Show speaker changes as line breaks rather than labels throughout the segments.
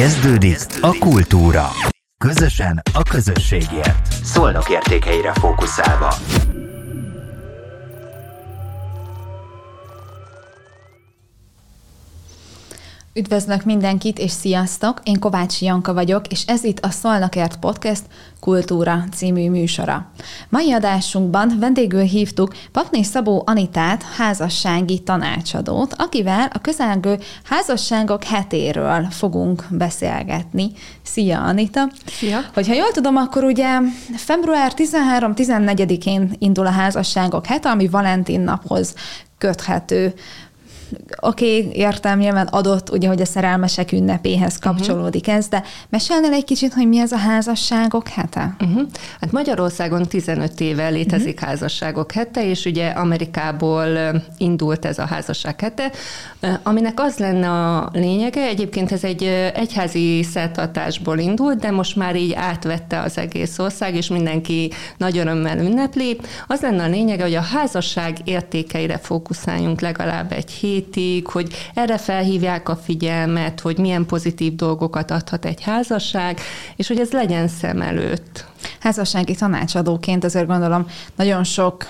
Kezdődik a kultúra. Közösen a közösségért. Szolnok értékeire fókuszálva.
Üdvözlök mindenkit, és sziasztok! Én Kovács Janka vagyok, és ez itt a Szolnakért Podcast Kultúra című műsora. Mai adásunkban vendégül hívtuk Papné Szabó Anitát, házassági tanácsadót, akivel a közelgő házasságok hetéről fogunk beszélgetni. Szia, Anita!
Szia!
Hogyha jól tudom, akkor ugye február 13-14-én indul a házasságok hete, ami Valentin naphoz köthető oké, okay, értem, nyilván adott, ugye, hogy a szerelmesek ünnepéhez mhm. kapcsolódik uh-huh. ez, de mesélnél egy kicsit, hogy mi ez a házasságok hete?
Uh-huh. Hát Magyarországon 15 éve létezik uh-huh. házasságok hete, és ugye Amerikából indult ez a házasság hete, aminek az lenne a lényege, egyébként ez egy egyházi szertartásból indult, de most már így átvette az egész ország, és mindenki nagy örömmel ünnepli. Az lenne a lényege, hogy a házasság értékeire fókuszáljunk legalább egy hét segítik, hogy erre felhívják a figyelmet, hogy milyen pozitív dolgokat adhat egy házasság, és hogy ez legyen szem előtt.
Házassági tanácsadóként azért gondolom nagyon sok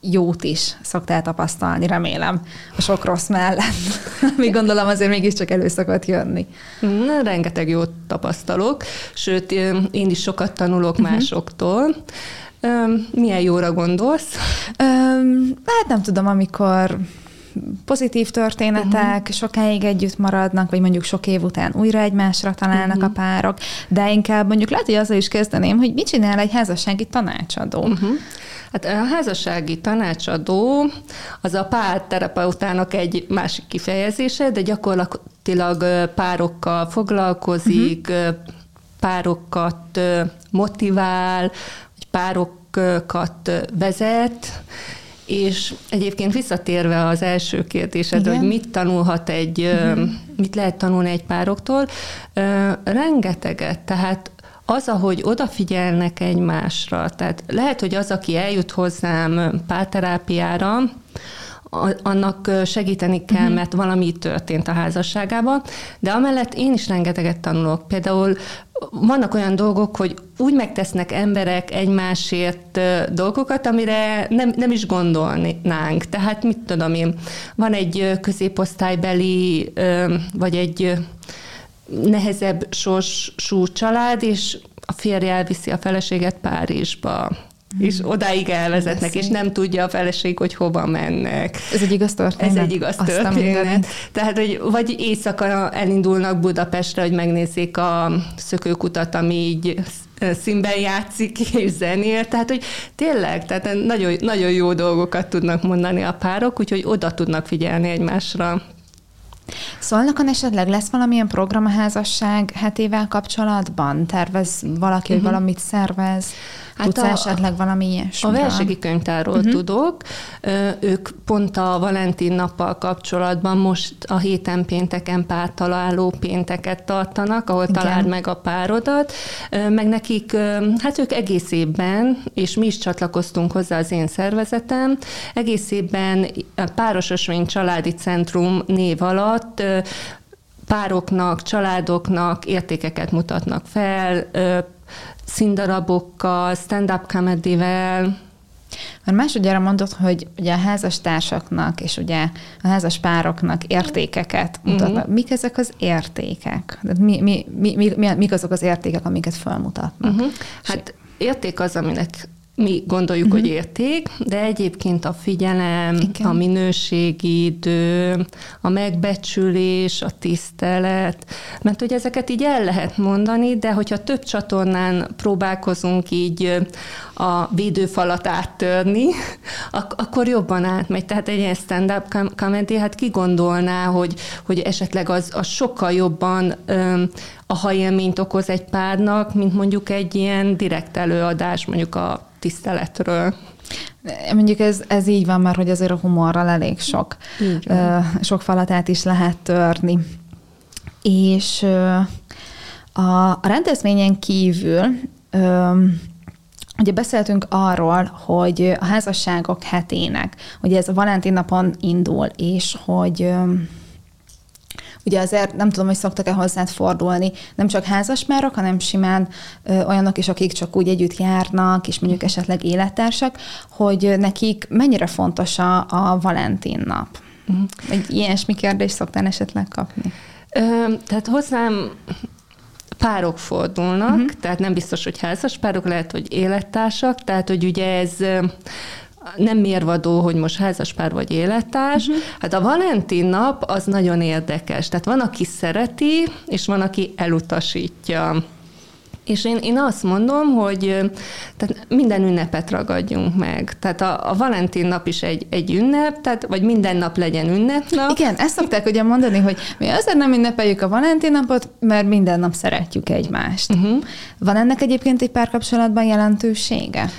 jót is szoktál tapasztalni, remélem, a sok rossz mellett. Mi gondolom azért mégiscsak elő szokott jönni.
Na, rengeteg jót tapasztalok, sőt, én is sokat tanulok uh-huh. másoktól. Milyen jóra gondolsz?
Um, hát nem tudom, amikor pozitív történetek, uh-huh. sokáig együtt maradnak, vagy mondjuk sok év után újra egymásra találnak uh-huh. a párok, de inkább mondjuk lehet, hogy azzal is kezdeném, hogy mit csinál egy házassági tanácsadó?
Uh-huh. Hát a házassági tanácsadó az a párterapeutának egy másik kifejezése, de gyakorlatilag párokkal foglalkozik, uh-huh. párokat motivál, párokat vezet, és egyébként visszatérve az első kérdésed, hogy mit tanulhat egy, uh-huh. mit lehet tanulni egy pároktól, rengeteget, tehát az, ahogy odafigyelnek egymásra, tehát lehet, hogy az, aki eljut hozzám párterápiára, annak segíteni kell, uh-huh. mert valami történt a házasságában, de amellett én is rengeteget tanulok. Például vannak olyan dolgok, hogy úgy megtesznek emberek egymásért dolgokat, amire nem, nem is gondolnánk. Tehát mit tudom én, van egy középosztálybeli, vagy egy nehezebb sorsú család, és a férje elviszi a feleséget Párizsba és odáig elvezetnek, és nem tudja a feleség, hogy hova mennek.
Ez egy igaz történet?
Ez egy igaz történet. Tehát, hogy vagy éjszaka elindulnak Budapestre, hogy megnézzék a szökőkutat, ami így színben játszik és zenél, tehát hogy tényleg, tehát nagyon, nagyon jó dolgokat tudnak mondani a párok, úgyhogy oda tudnak figyelni egymásra.
Szolnokon esetleg lesz valamilyen program a házasság hetével kapcsolatban? Tervez valaki, uh-huh. hogy valamit szervez? Hát Tudsz a, esetleg valami ilyesmiről?
A Versegi Könyvtárról uh-huh. tudok. Ők pont a Valentin nappal kapcsolatban most a héten pénteken pártaláló pénteket tartanak, ahol Igen. találd meg a párodat. Meg nekik, hát ők egész évben, és mi is csatlakoztunk hozzá az én szervezetem, egész évben Ösvény Családi Centrum név alatt pároknak, családoknak értékeket mutatnak fel, színdarabokkal, stand-up comedy-vel,
mert másodjára mondod, hogy ugye a házas társaknak és ugye a házas pároknak értékeket mutatnak. Uh-huh. Mik ezek az értékek? Mi, mi, mi, mi, mik azok az értékek, amiket felmutatnak? Uh-huh.
Hát érték az, aminek mi gondoljuk, uh-huh. hogy érték, de egyébként a figyelem, Igen. a minőségi idő, a megbecsülés, a tisztelet, mert hogy ezeket így el lehet mondani, de hogyha több csatornán próbálkozunk így a védőfalat áttörni, ak- akkor jobban átmegy. Tehát egy ilyen stand-up comedy, hát ki gondolná, hogy, hogy esetleg az, az sokkal jobban öm, a hajélményt okoz egy párnak, mint mondjuk egy ilyen direkt előadás, mondjuk a tiszteletről.
Mondjuk ez, ez így van már, hogy azért a humorral elég sok, uh, sok falatát is lehet törni. És uh, a, a rendezvényen kívül um, Ugye beszéltünk arról, hogy a házasságok hetének, ugye ez a Valentin napon indul, és hogy ugye azért nem tudom, hogy szoktak-e hozzád fordulni, nem csak házaspárok, hanem simán ö, olyanok is, akik csak úgy együtt járnak, és mondjuk esetleg élettársak, hogy nekik mennyire fontos a, a Valentin nap. Uh-huh. Egy ilyesmi kérdést szoktál esetleg kapni?
Ö, tehát hozzám párok fordulnak, uh-huh. tehát nem biztos, hogy házas párok, lehet, hogy élettársak, tehát hogy ugye ez nem mérvadó, hogy most házaspár vagy élettárs. Uh-huh. Hát a Valentin nap az nagyon érdekes. Tehát van, aki szereti, és van, aki elutasítja. És én, én azt mondom, hogy tehát minden ünnepet ragadjunk meg. Tehát a, a Valentin nap is egy, egy ünnep, tehát, vagy minden nap legyen ünnepnap.
Igen, ezt szokták ugye mondani, hogy mi azért nem ünnepeljük a Valentin napot, mert minden nap szeretjük egymást. Uh-huh. Van ennek egyébként egy párkapcsolatban jelentősége?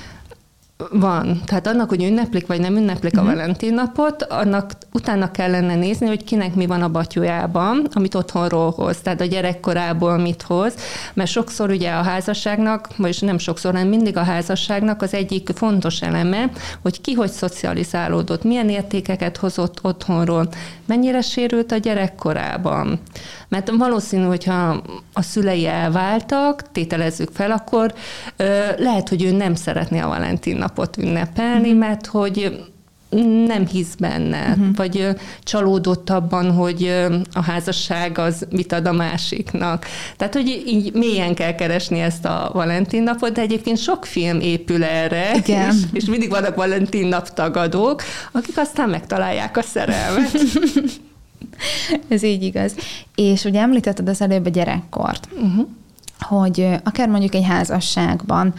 Van. Tehát annak, hogy ünneplik vagy nem ünneplik uh-huh. a mhm. Valentin napot, annak utána kellene nézni, hogy kinek mi van a batyujában, amit otthonról hoz, tehát a gyerekkorából mit hoz, mert sokszor ugye a házasságnak, vagyis nem sokszor, hanem mindig a házasságnak az egyik fontos eleme, hogy ki hogy szocializálódott, milyen értékeket hozott otthonról, mennyire sérült a gyerekkorában. Mert valószínű, hogyha a szülei elváltak, tételezzük fel, akkor ö, lehet, hogy ő nem szeretné a Valentin napot ünnepelni, mm. mert hogy nem hisz benne, uh-huh. vagy csalódott abban, hogy a házasság az mit ad a másiknak. Tehát, hogy így mélyen kell keresni ezt a Valentin napot, de egyébként sok film épül erre, Igen. És, és mindig vannak Valentin nap tagadók, akik aztán megtalálják a szerelmet.
Ez így igaz. És ugye említetted az előbb a gyerekkort. Uh-huh hogy akár mondjuk egy házasságban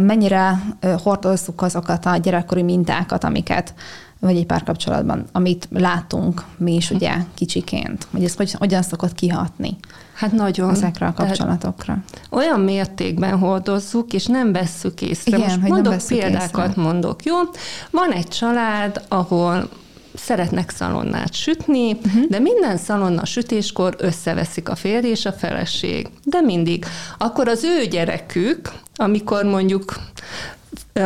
mennyire hordozzuk azokat a gyerekkori mintákat, amiket vagy egy párkapcsolatban, amit látunk mi is ugye kicsiként, hogy ez hogy, hogyan szokott kihatni.
Hát nagyon.
Ezekre a kapcsolatokra. Tehát
olyan mértékben hordozzuk, és nem vesszük észre. Igen, Most hogy mondok példákat, észre. mondok, jó? Van egy család, ahol szeretnek szalonnát sütni, uh-huh. de minden szalonna sütéskor összeveszik a férj és a feleség. De mindig. Akkor az ő gyerekük, amikor mondjuk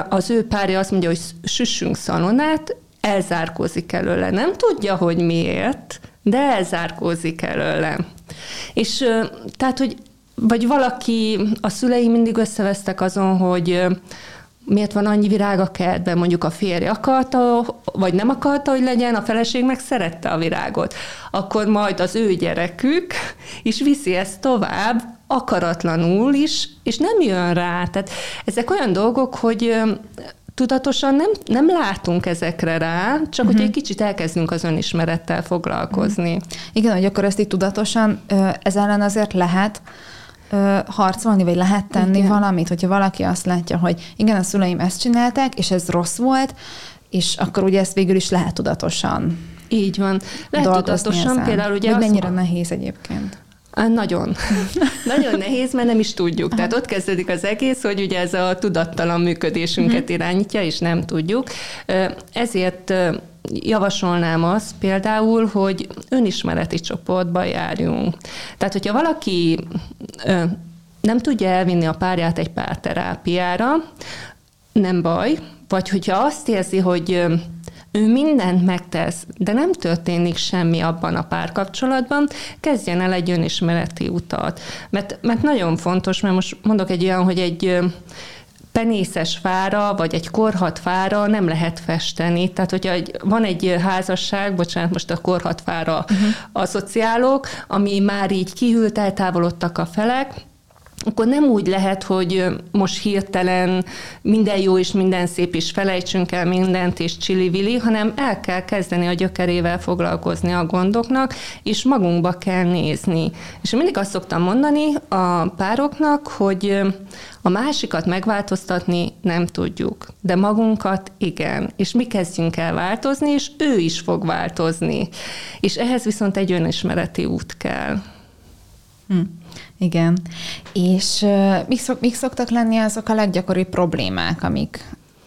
az ő párja azt mondja, hogy süssünk szalonnát, elzárkózik előle. Nem tudja, hogy miért, de elzárkózik előle. És tehát, hogy vagy valaki, a szülei mindig összevesztek azon, hogy miért van annyi virág a kertben, mondjuk a férj akarta, vagy nem akarta, hogy legyen, a feleség meg szerette a virágot. Akkor majd az ő gyerekük is viszi ezt tovább, akaratlanul is, és nem jön rá. Tehát ezek olyan dolgok, hogy tudatosan nem, nem látunk ezekre rá, csak uh-huh. hogy mhm. egy kicsit elkezdünk az önismerettel foglalkozni. Uh-huh.
Igen, hogy akkor ezt így tudatosan ez ellen azért lehet, ö, harcolni, vagy lehet tenni igen. valamit, hogyha valaki azt látja, hogy igen, a szüleim ezt csinálták, és ez rossz volt, és akkor ugye ezt végül is lehet tudatosan
így van. Lehet tudatosan, ezen. például ugye...
Hogy mennyire nehéz egyébként?
Nagyon. Nagyon nehéz, mert nem is tudjuk. Tehát ott kezdődik az egész, hogy ugye ez a tudattalan működésünket mhm. irányítja, és nem tudjuk. Ezért javasolnám azt például, hogy önismereti csoportba járjunk. Tehát, hogyha valaki nem tudja elvinni a párját egy párterápiára, nem baj, vagy hogyha azt érzi, hogy ő mindent megtesz, de nem történik semmi abban a párkapcsolatban, kezdjen el egy önismereti utat. Mert, mert nagyon fontos, mert most mondok egy olyan, hogy egy penészes fára, vagy egy korhat fára nem lehet festeni. Tehát, hogyha egy, van egy házasság, bocsánat, most a korhat fára uh-huh. asszociálok, ami már így kihűlt, eltávolodtak a felek, akkor nem úgy lehet, hogy most hirtelen minden jó és minden szép, és felejtsünk el mindent, és csili-vili, hanem el kell kezdeni a gyökerével foglalkozni a gondoknak, és magunkba kell nézni. És mindig azt szoktam mondani a pároknak, hogy a másikat megváltoztatni nem tudjuk, de magunkat igen. És mi kezdjünk el változni, és ő is fog változni. És ehhez viszont egy önismereti út kell.
Hm. Igen. És uh, mik, szok, mik szoktak lenni azok a leggyakoribb problémák, amik,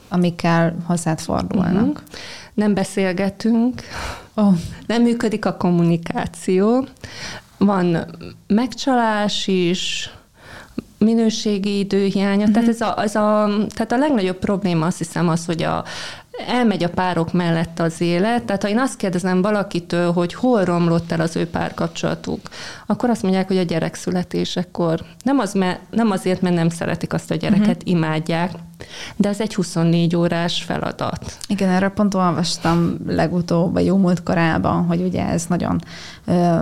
amikkel hozzád fordulnak? Uh-huh.
Nem beszélgetünk, oh. nem működik a kommunikáció, van megcsalás is, minőségi időhiánya. Uh-huh. Tehát, ez a, ez a, tehát a legnagyobb probléma azt hiszem az, hogy a, elmegy a párok mellett az élet, tehát ha én azt kérdezem valakitől, hogy hol romlott el az ő párkapcsolatuk, akkor azt mondják, hogy a gyerek születésekor. Nem, az, mert, nem azért, mert nem szeretik azt a gyereket, uh-huh. imádják, de ez egy 24 órás feladat.
Igen, erre pont olvastam legutóbb, vagy jó múlt korában, hogy ugye ez nagyon ö,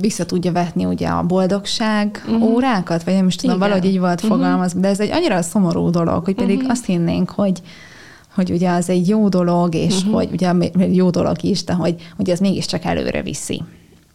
vissza tudja vetni ugye a boldogság uh-huh. órákat, vagy nem is tudom, Igen. valahogy így volt uh-huh. fogalmazva, de ez egy annyira szomorú dolog, hogy pedig uh-huh. azt hinnénk, hogy hogy ugye az egy jó dolog, és uh-huh. hogy ugye jó dolog is, de hogy, hogy az mégiscsak előre viszi.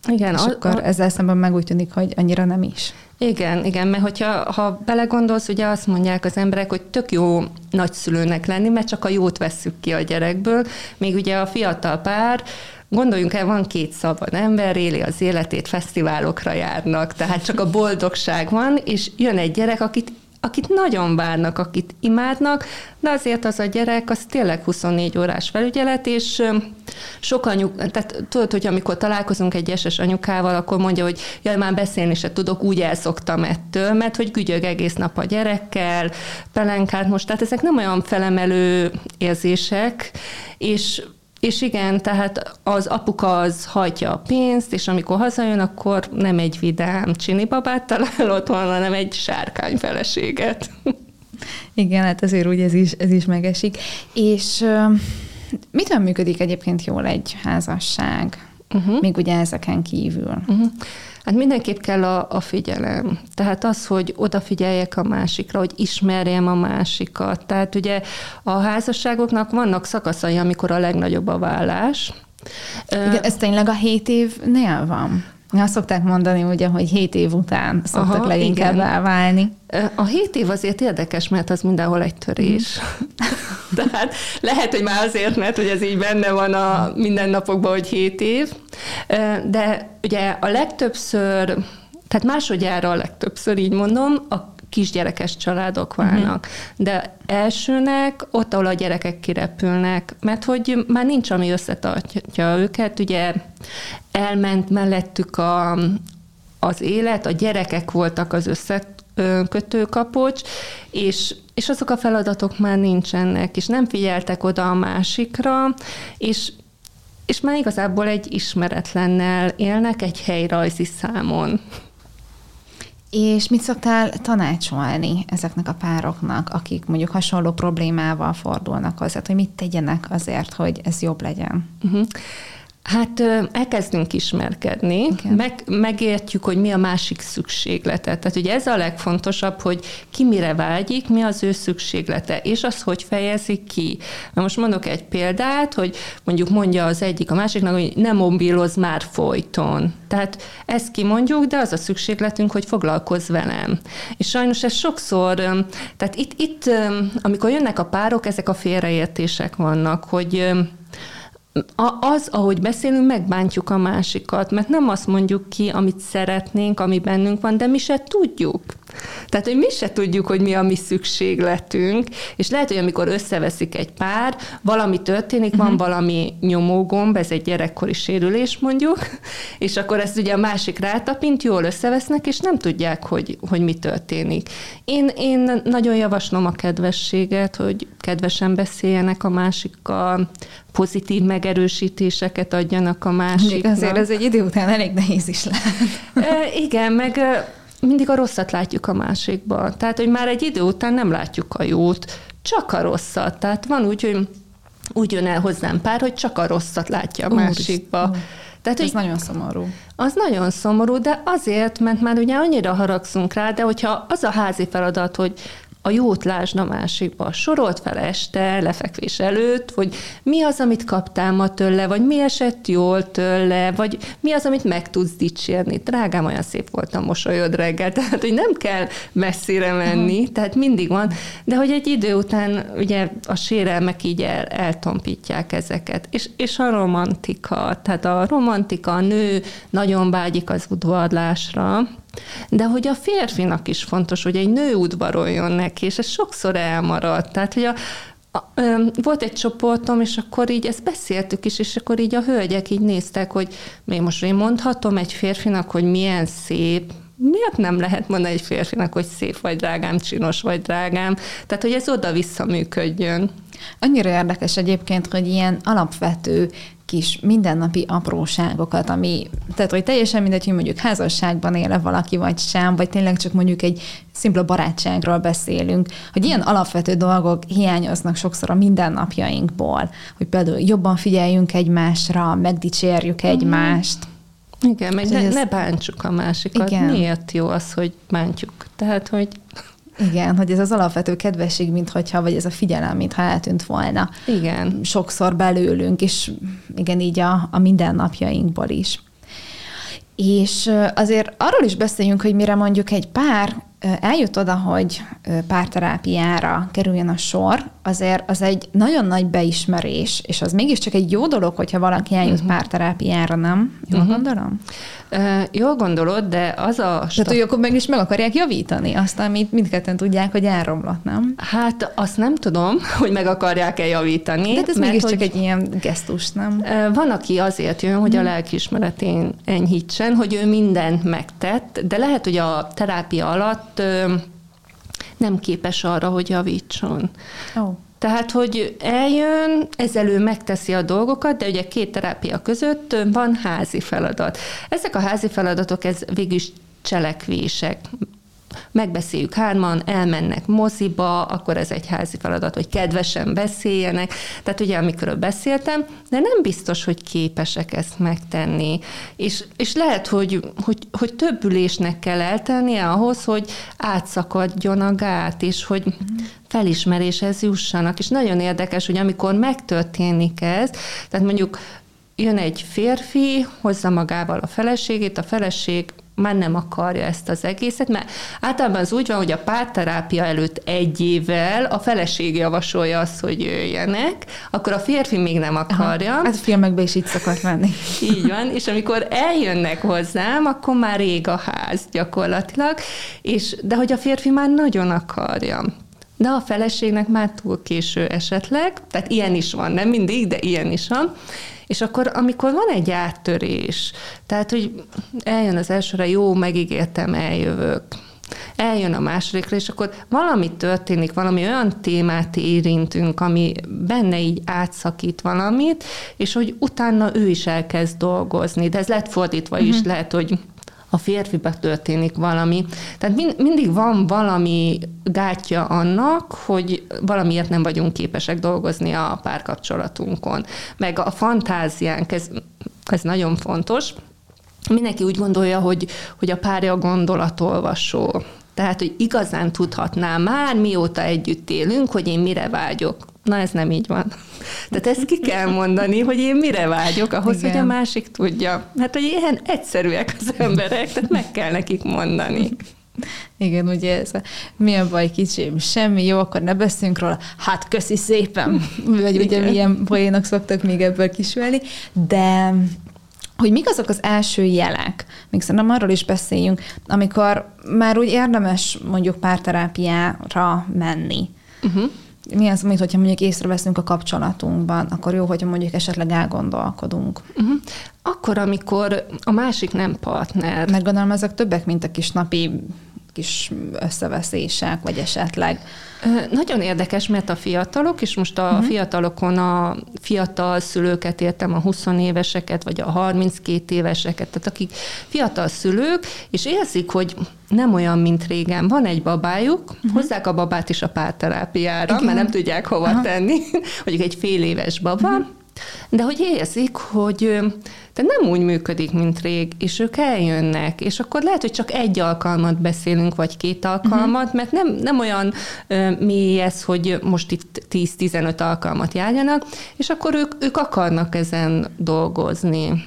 Igen. És a, akkor a... ezzel szemben meg úgy tűnik, hogy annyira nem is.
Igen, igen, mert hogyha ha belegondolsz, ugye azt mondják az emberek, hogy tök jó nagyszülőnek lenni, mert csak a jót vesszük ki a gyerekből, még ugye a fiatal pár, Gondoljunk el, van két szabad ember, éli az életét, fesztiválokra járnak, tehát csak a boldogság van, és jön egy gyerek, akit akit nagyon várnak, akit imádnak, de azért az a gyerek, az tényleg 24 órás felügyelet, és sok anyuk, tehát tudod, hogy amikor találkozunk egy eses anyukával, akkor mondja, hogy jaj, már beszélni se tudok, úgy elszoktam ettől, mert hogy gügyög egész nap a gyerekkel, pelenkát most, tehát ezek nem olyan felemelő érzések, és és igen, tehát az apuka az hajtja a pénzt, és amikor hazajön, akkor nem egy vidám csinibabát talál otthon, hanem egy sárkány feleséget.
Igen, hát azért úgy ez is, ez is megesik. És mitől működik egyébként jól egy házasság? Uh-huh. Még ugye ezeken kívül. Uh-huh.
Hát mindenképp kell a, a figyelem. Tehát az, hogy odafigyeljek a másikra, hogy ismerjem a másikat. Tehát ugye a házasságoknak vannak szakaszai, amikor a legnagyobb a vállás.
Igen, ez tényleg a hét évnél van? Azt szokták mondani, ugye, hogy hét év után szoktak Aha, leginkább igen. elválni.
A hét év azért érdekes, mert az mindenhol egy törés. Tehát lehet, hogy már azért, mert hogy ez így benne van a mindennapokban, hogy hét év. De ugye a legtöbbször, tehát másodjára a legtöbbször így mondom, a kisgyerekes családok válnak. Uh-huh. De elsőnek ott, ahol a gyerekek kirepülnek, mert hogy már nincs, ami összetartja őket, ugye elment mellettük a, az élet, a gyerekek voltak az összekötőkapocs, és, és azok a feladatok már nincsenek, és nem figyeltek oda a másikra, és és már igazából egy ismeretlennel élnek egy helyrajzi számon.
És mit szoktál tanácsolni ezeknek a pároknak, akik mondjuk hasonló problémával fordulnak hozzá, hogy mit tegyenek azért, hogy ez jobb legyen? Uh-huh.
Hát elkezdünk ismerkedni, meg, megértjük, hogy mi a másik szükséglete. Tehát ugye ez a legfontosabb, hogy ki mire vágyik, mi az ő szükséglete, és az hogy fejezi ki. Na most mondok egy példát, hogy mondjuk mondja az egyik a másiknak, hogy nem mobiloz már folyton. Tehát ezt kimondjuk, de az a szükségletünk, hogy foglalkozz velem. És sajnos ez sokszor, tehát itt, itt amikor jönnek a párok, ezek a félreértések vannak, hogy az, ahogy beszélünk, megbántjuk a másikat, mert nem azt mondjuk ki, amit szeretnénk, ami bennünk van, de mi se tudjuk. Tehát, hogy mi se tudjuk, hogy mi a mi szükségletünk, és lehet, hogy amikor összeveszik egy pár, valami történik, uh-huh. van mhm. valami nyomógomb, ez egy gyerekkori sérülés mondjuk, és akkor ezt ugye a másik rátapint, jól összevesznek, és nem tudják, hogy, hogy mi történik. Én, én nagyon javaslom a kedvességet, hogy kedvesen beszéljenek a másikkal, pozitív megerősítéseket adjanak a másiknak.
Azért ez egy idő után elég nehéz is lehet.
igen, meg mindig a rosszat látjuk a másikban. Tehát, hogy már egy idő után nem látjuk a jót, csak a rosszat. Tehát van úgy, hogy úgy jön el hozzám pár, hogy csak a rosszat látja a másikba.
Tehát, Ez hogy nagyon szomorú.
Az nagyon szomorú, de azért, mert már ugye annyira haragszunk rá, de hogyha az a házi feladat, hogy a jót lásd a másikba. Sorolt fel este, lefekvés előtt, hogy mi az, amit kaptál ma tőle, vagy mi esett jól tőle, vagy mi az, amit meg tudsz dicsérni. Drágám, olyan szép volt a mosolyod reggel, tehát hogy nem kell messzire menni, uh-huh. tehát mindig van, de hogy egy idő után ugye a sérelmek így el, eltompítják ezeket. És, és a romantika, tehát a romantika, a nő nagyon vágyik az udvarlásra, de hogy a férfinak is fontos, hogy egy nő udvaroljon neki, és ez sokszor elmarad. Tehát, hogy a, a, ö, volt egy csoportom, és akkor így ezt beszéltük is, és akkor így a hölgyek így néztek, hogy még most én mondhatom egy férfinak, hogy milyen szép, miért nem lehet mondani egy férfinak, hogy szép vagy drágám, csinos vagy drágám? Tehát, hogy ez oda-vissza működjön.
Annyira érdekes egyébként, hogy ilyen alapvető kis mindennapi apróságokat, ami, tehát hogy teljesen mindegy, hogy mondjuk házasságban éle valaki vagy sem, vagy tényleg csak mondjuk egy szimpla barátságról beszélünk, hogy ilyen alapvető dolgok hiányoznak sokszor a mindennapjainkból, hogy például jobban figyeljünk egymásra, megdicsérjük mhm. egymást.
Igen, meg ne, ez... ne bántsuk a másikat. Igen. Miért jó az, hogy bántjuk? Tehát, hogy
igen, hogy ez az alapvető kedvesség, mintha, vagy ez a figyelem, mintha eltűnt volna.
Igen.
Sokszor belőlünk, és igen, így a, a mindennapjainkból is. És azért arról is beszéljünk, hogy mire mondjuk egy pár eljut oda, hogy párterápiára kerüljön a sor, azért az egy nagyon nagy beismerés, és az mégiscsak egy jó dolog, hogyha valaki eljut uh-huh. párterápiára, nem? Jól uh-huh. gondolom?
Uh, jól gondolod, de az a...
Tehát, hogy akkor meg is meg akarják javítani azt, amit mindketten tudják, hogy elromlott, nem?
Hát azt nem tudom, hogy meg akarják-e javítani.
De ez mert, mégiscsak hogy, egy ilyen gesztus, nem?
Uh, van, aki azért jön, hogy a lelkiismeretén enyhítsen, hogy ő mindent megtett, de lehet, hogy a terápia alatt uh, nem képes arra, hogy javítson. Oh. Tehát, hogy eljön, ezzel ő megteszi a dolgokat, de ugye két terápia között van házi feladat. Ezek a házi feladatok, ez végül is cselekvések, megbeszéljük hárman, elmennek moziba, akkor ez egy házi feladat, hogy kedvesen beszéljenek. Tehát ugye, amikről beszéltem, de nem biztos, hogy képesek ezt megtenni. És, és lehet, hogy, hogy, hogy több ülésnek kell eltennie ahhoz, hogy átszakadjon a gát, és hogy felismeréshez jussanak. És nagyon érdekes, hogy amikor megtörténik ez, tehát mondjuk jön egy férfi, hozza magával a feleségét, a feleség már nem akarja ezt az egészet, mert általában az úgy van, hogy a párterápia előtt egy évvel a feleség javasolja azt, hogy jöjjenek, akkor a férfi még nem akarja. Aha,
hát a filmekben is így szokott menni.
Így van, és amikor eljönnek hozzám, akkor már rég a ház gyakorlatilag, és, de hogy a férfi már nagyon akarja. De a feleségnek már túl késő esetleg, tehát ilyen is van, nem mindig, de ilyen is van, és akkor, amikor van egy áttörés, tehát, hogy eljön az elsőre, jó, megígértem, eljövök, eljön a másodikra, és akkor valami történik, valami olyan témát érintünk, ami benne így átszakít valamit, és hogy utána ő is elkezd dolgozni. De ez lett fordítva uh-huh. is, mhm. lehet, hogy a férfiba történik valami. Tehát mind, mindig van valami gátja annak, hogy valamiért nem vagyunk képesek dolgozni a párkapcsolatunkon. Meg a fantáziánk, ez, ez nagyon fontos. Mindenki úgy gondolja, hogy, hogy a párja gondolatolvasó. Tehát, hogy igazán tudhatná már, mióta együtt élünk, hogy én mire vágyok. Na ez nem így van. Tehát ezt ki kell mondani, hogy én mire vágyok, ahhoz, Igen. hogy a másik tudja. Hát, hogy ilyen egyszerűek az emberek, tehát meg kell nekik mondani.
Igen, ugye ez a, mi a baj kicsim, semmi, jó, akkor ne beszéljünk róla, hát köszi szépen, vagy ugye milyen poénok szoktak még ebből kisülni, de hogy mik azok az első jelek, még szerintem arról is beszéljünk, amikor már úgy érdemes mondjuk párterápiára menni. Uh-huh mi az, mint hogyha mondjuk észreveszünk a kapcsolatunkban, akkor jó, hogyha mondjuk esetleg elgondolkodunk. Uh-huh.
Akkor, amikor a másik nem partner.
Meg gondolom, ezek többek, mint a kis napi kis összeveszések, vagy esetleg.
Nagyon érdekes, mert a fiatalok, és most a uh-huh. fiatalokon a fiatal szülőket értem, a 20 éveseket, vagy a 32 éveseket, tehát akik fiatal szülők, és érzik, hogy nem olyan, mint régen. Van egy babájuk, uh-huh. hozzák a babát is a párterápiára, Igen. mert nem tudják hova Aha. tenni, mondjuk egy fél éves baba, uh-huh. De hogy érzik, hogy de nem úgy működik, mint rég, és ők eljönnek, és akkor lehet, hogy csak egy alkalmat beszélünk, vagy két alkalmat, uh-huh. mert nem, nem olyan ö, mély ez, hogy most itt 10-15 alkalmat járjanak, és akkor ők, ők akarnak ezen dolgozni.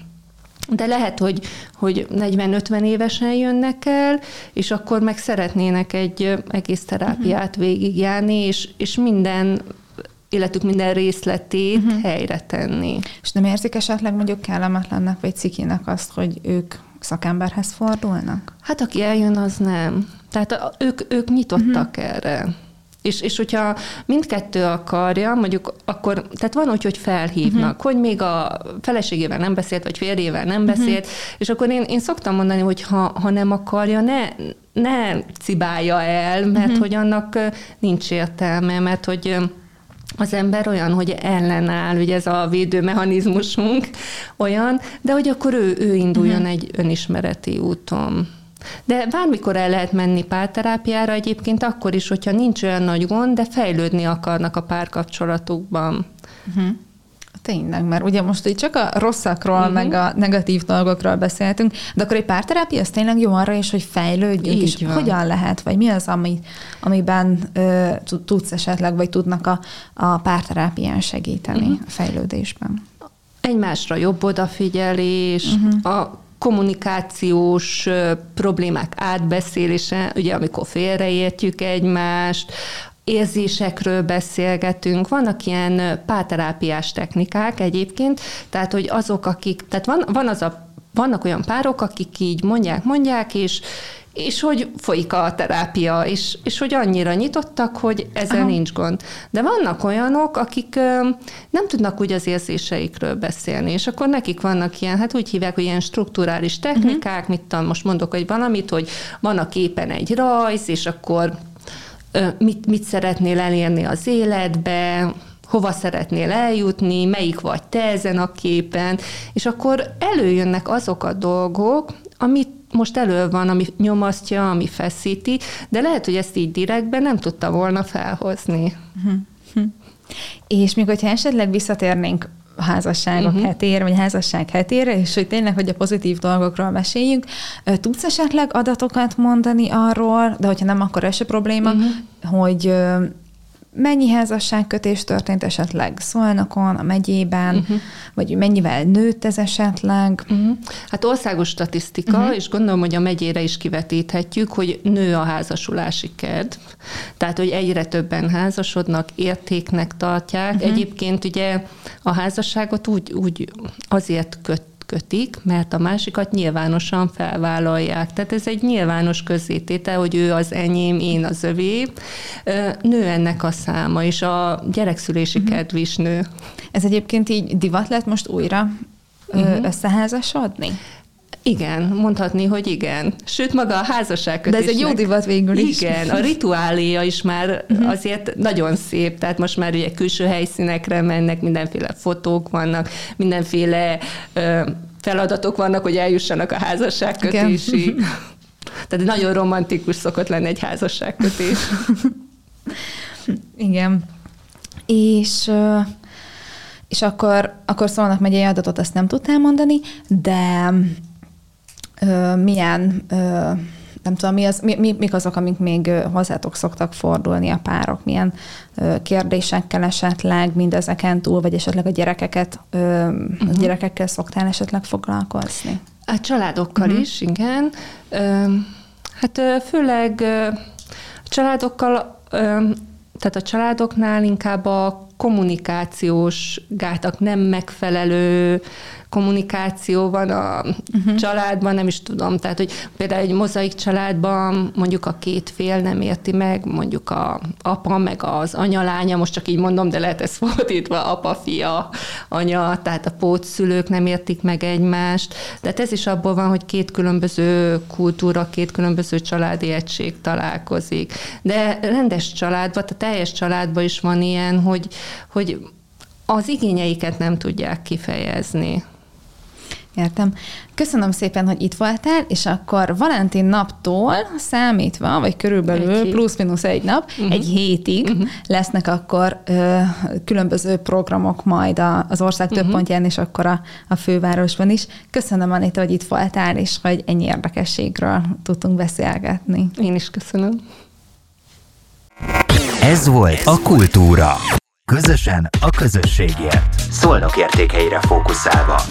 De lehet, hogy, hogy 40-50 évesen jönnek el, és akkor meg szeretnének egy egész terápiát uh-huh. végigjárni, és, és minden életük minden részletét uh-huh. helyre tenni.
És nem érzik esetleg mondjuk kellemetlennek vagy cikinek azt, hogy ők szakemberhez fordulnak?
Hát aki eljön, az nem. Tehát ők, ők nyitottak uh-huh. erre. És, és hogyha mindkettő akarja, mondjuk akkor, tehát van úgy, hogy felhívnak, uh-huh. hogy még a feleségével nem beszélt, vagy férjével nem uh-huh. beszélt, és akkor én, én szoktam mondani, hogy ha, ha nem akarja, ne, ne cibálja el, mert uh-huh. hogy annak nincs értelme, mert hogy az ember olyan, hogy ellenáll, ugye ez a védőmechanizmusunk olyan, de hogy akkor ő, ő induljon uh-huh. egy önismereti úton. De bármikor el lehet menni párterápiára egyébként akkor is, hogyha nincs olyan nagy gond, de fejlődni akarnak a párkapcsolatukban. Uh-huh.
Tényleg, mert ugye most így csak a rosszakról, uh-huh. meg a negatív dolgokról beszéltünk, de akkor egy párterápia az tényleg jó arra is, hogy fejlődjünk, és van. hogyan lehet, vagy mi az, ami, amiben ö, tudsz esetleg, vagy tudnak a, a párterápián segíteni uh-huh. a fejlődésben?
Egymásra jobb odafigyelés, uh-huh. a kommunikációs problémák átbeszélése, ugye amikor félreértjük egymást, érzésekről beszélgetünk, vannak ilyen páterápiás technikák egyébként, tehát hogy azok, akik, tehát van, van az a, vannak olyan párok, akik így mondják, mondják, és, és hogy folyik a terápia, és, és hogy annyira nyitottak, hogy ezzel Aha. nincs gond. De vannak olyanok, akik nem tudnak úgy az érzéseikről beszélni, és akkor nekik vannak ilyen, hát úgy hívják, hogy ilyen strukturális technikák, uh-huh. mit tudom, most mondok, hogy valamit, hogy van a képen egy rajz, és akkor mit, mit szeretnél elérni az életbe, hova szeretnél eljutni, melyik vagy te ezen a képen, és akkor előjönnek azok a dolgok, amit most elő van, ami nyomasztja, ami feszíti, de lehet, hogy ezt így direktben nem tudta volna felhozni. Uh-huh.
És még hogyha esetleg visszatérnénk házasságok uh-huh. hetére, vagy házasság hetére, és hogy tényleg, hogy a pozitív dolgokról meséljünk. Tudsz esetleg adatokat mondani arról, de hogyha nem, akkor ez se probléma, uh-huh. hogy mennyi házasságkötés történt esetleg Szolnokon, a megyében, uh-huh. vagy mennyivel nőtt ez esetleg? Uh-huh.
Hát országos statisztika, uh-huh. és gondolom, hogy a megyére is kivetíthetjük, hogy nő a házasulási kedv. Tehát, hogy egyre többen házasodnak, értéknek tartják. Uh-huh. Egyébként ugye a házasságot úgy, úgy azért köt kötik, mert a másikat nyilvánosan felvállalják. Tehát ez egy nyilvános közzététe, hogy ő az enyém, én az övé. Nő ennek a száma, és a gyerekszülési uh-huh. kedv is nő.
Ez egyébként így divat lett most újra uh-huh. összeházasodni?
Igen, mondhatni, hogy igen. Sőt, maga a házasságkötésnek.
De ez egy jó divat végül
is. Igen, a rituáléja is már uh-huh. azért nagyon szép, tehát most már ugye külső helyszínekre mennek, mindenféle fotók vannak, mindenféle ö, feladatok vannak, hogy eljussanak a házasságkötésig. Igen. Tehát nagyon romantikus szokott lenni egy házasságkötés.
Igen. És és akkor, akkor szólnak megyei adatot, azt nem tudtál mondani, de ö, milyen, ö, nem tudom, mi az, mi, mi, mik azok, amik még hozzátok szoktak fordulni a párok, milyen ö, kérdésekkel esetleg mindezeken túl, vagy esetleg a gyerekeket, ö, uh-huh. a mhm. gyerekekkel szoktál esetleg foglalkozni?
A családokkal uh-huh. is, igen. Ö, hát főleg a családokkal, tehát a családoknál inkább a kommunikációs gátak nem megfelelő kommunikáció van a uh-huh. családban, nem is tudom, tehát, hogy például egy mozaik családban mondjuk a két fél nem érti meg, mondjuk a apa, meg az anyalánya, most csak így mondom, de lehet ez fordítva, apa, fia, anya, tehát a pótszülők nem értik meg egymást, de ez is abból van, hogy két különböző kultúra, két különböző családi egység találkozik. De rendes családban, a teljes családban is van ilyen, hogy, hogy az igényeiket nem tudják kifejezni.
Értem. Köszönöm szépen, hogy itt voltál, és akkor Valentin naptól számítva, vagy körülbelül plusz-minusz egy nap, uh-huh. egy hétig uh-huh. lesznek akkor ö, különböző programok majd a, az ország több uh-huh. pontján, és akkor a, a fővárosban is. Köszönöm, Anita, hogy itt voltál, és hogy ennyi érdekességről tudtunk beszélgetni.
Én is köszönöm.
Ez volt a Kultúra. Közösen a közösségért. Szolnok értékeire fókuszálva.